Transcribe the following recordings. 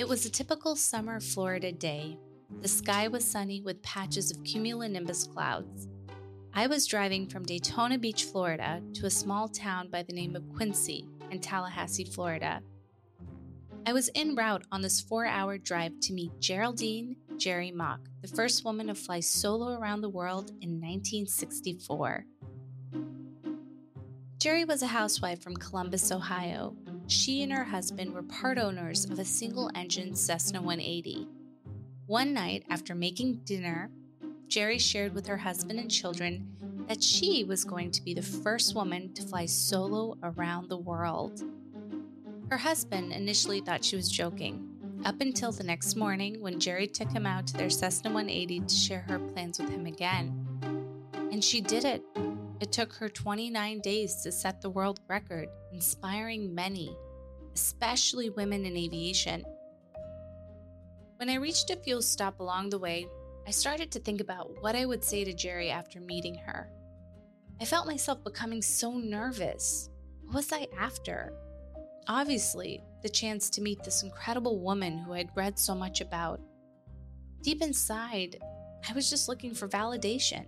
It was a typical summer Florida day. The sky was sunny with patches of cumulonimbus clouds. I was driving from Daytona Beach, Florida, to a small town by the name of Quincy in Tallahassee, Florida. I was en route on this four hour drive to meet Geraldine Jerrie Mock, the first woman to fly solo around the world in 1964. Jerrie was a housewife from Columbus, Ohio. She and her husband were part owners of a single engine Cessna 180. One night, after making dinner, Jerrie shared with her husband and children that she was going to be the first woman to fly solo around the world. Her husband initially thought she was joking, up until the next morning when Jerrie took him out to their Cessna 180 to share her plans with him again. And she did it. It took her 29 days to set the world record, inspiring many, especially women in aviation. When I reached a fuel stop along the way, I started to think about what I would say to Jerrie after meeting her. I felt myself becoming so nervous. What was I after? Obviously, the chance to meet this incredible woman who I'd read so much about. Deep inside, I was just looking for validation.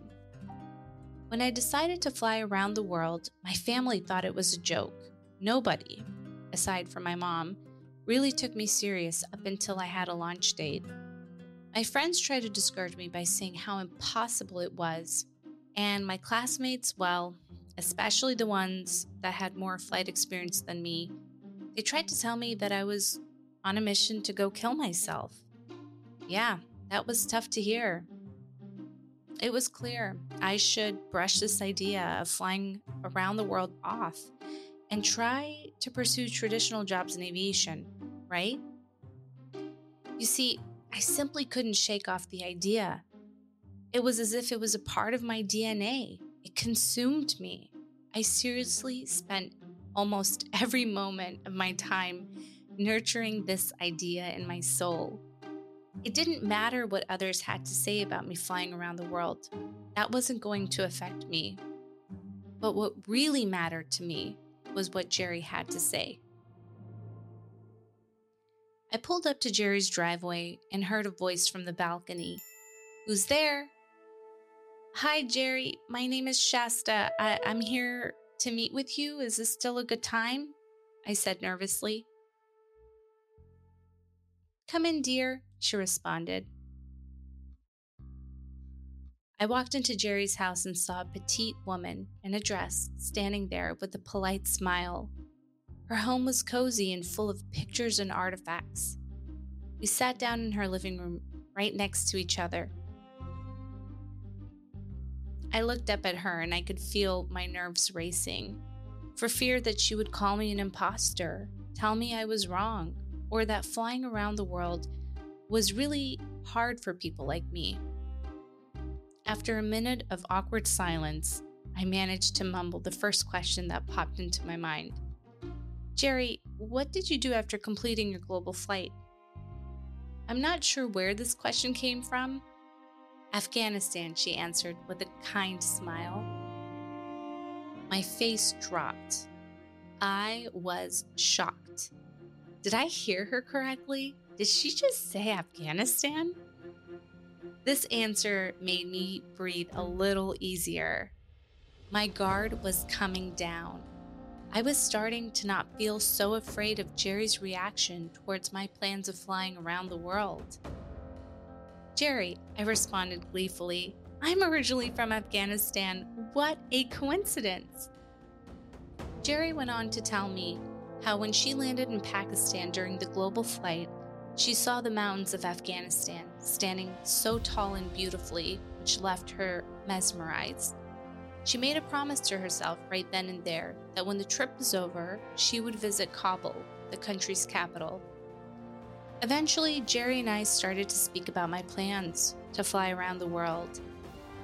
When I decided to fly around the world, my family thought it was a joke. Nobody, aside from my mom, really took me serious up until I had a launch date. My friends tried to discourage me by saying how impossible it was, and my classmates, well, especially the ones that had more flight experience than me, they tried to tell me that I was on a mission to go kill myself. Yeah, that was tough to hear. It was clear I should brush this idea of flying around the world off and try to pursue traditional jobs in aviation, right? You see, I simply couldn't shake off the idea. It was as if it was a part of my DNA. It consumed me. I seriously spent almost every moment of my time nurturing this idea in my soul. It didn't matter what others had to say about me flying around the world, that wasn't going to affect me. But what really mattered to me was what Jerrie had to say. I pulled up to Jerrie's driveway and heard a voice from the balcony. Who's there? Hi, Jerrie. My name is Shaesta. I- am here to meet with you. Is this still a good time? I said nervously. Come in, dear, she responded. I walked into Jerrie's house and saw a petite woman in a dress standing there with a polite smile. Her home was cozy and full of pictures and artifacts. We sat down in her living room right next to each other. I looked up at her and I could feel my nerves racing for fear that she would call me an impostor, tell me I was wrong, or that flying around the world was really hard for people like me. After a minute of awkward silence, I managed to mumble the first question that popped into my mind Jerrie, what did you do after completing your global flight? I'm not sure where this question came from, Afghanistan, she answered with a kind smile. My face dropped. I was shocked. Did I hear her correctly? Did she just say Afghanistan? This answer made me breathe a little easier. My guard was coming down. I was starting to not feel so afraid of Jerrie's reaction towards my plans of flying around the world. Jerrie, I responded gleefully. I'm originally from Afghanistan. What a coincidence! Jerrie went on to tell me how when she landed in Pakistan during the global flight, she saw the mountains of Afghanistan standing so tall and beautifully, which left her mesmerized. She made a promise to herself right then and there that when the trip was over, she would visit Kabul, the country's capital, Eventually, Jerrie and I started to speak about my plans to fly around the world.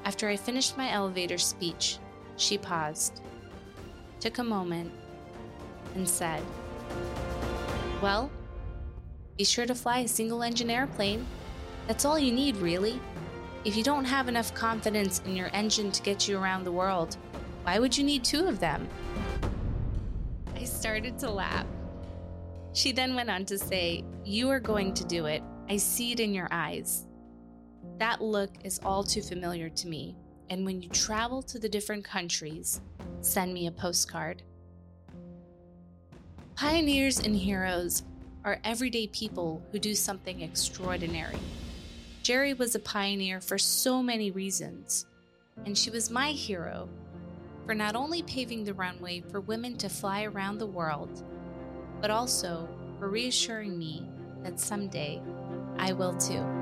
After I finished my elevator speech, she paused, took a moment, and said, Well, be sure to fly a single engine airplane. That's all you need, really. If you don't have enough confidence in your engine to get you around the world, why would you need two of them? I started to laugh. She then went on to say, You are going to do it. I see it in your eyes. That look is all too familiar to me. And when you travel to the different countries, send me a postcard. Pioneers and heroes are everyday people who do something extraordinary. Jerrie was a pioneer for so many reasons, and she was my hero for not only paving the runway for women to fly around the world, but also for reassuring me that someday I will too.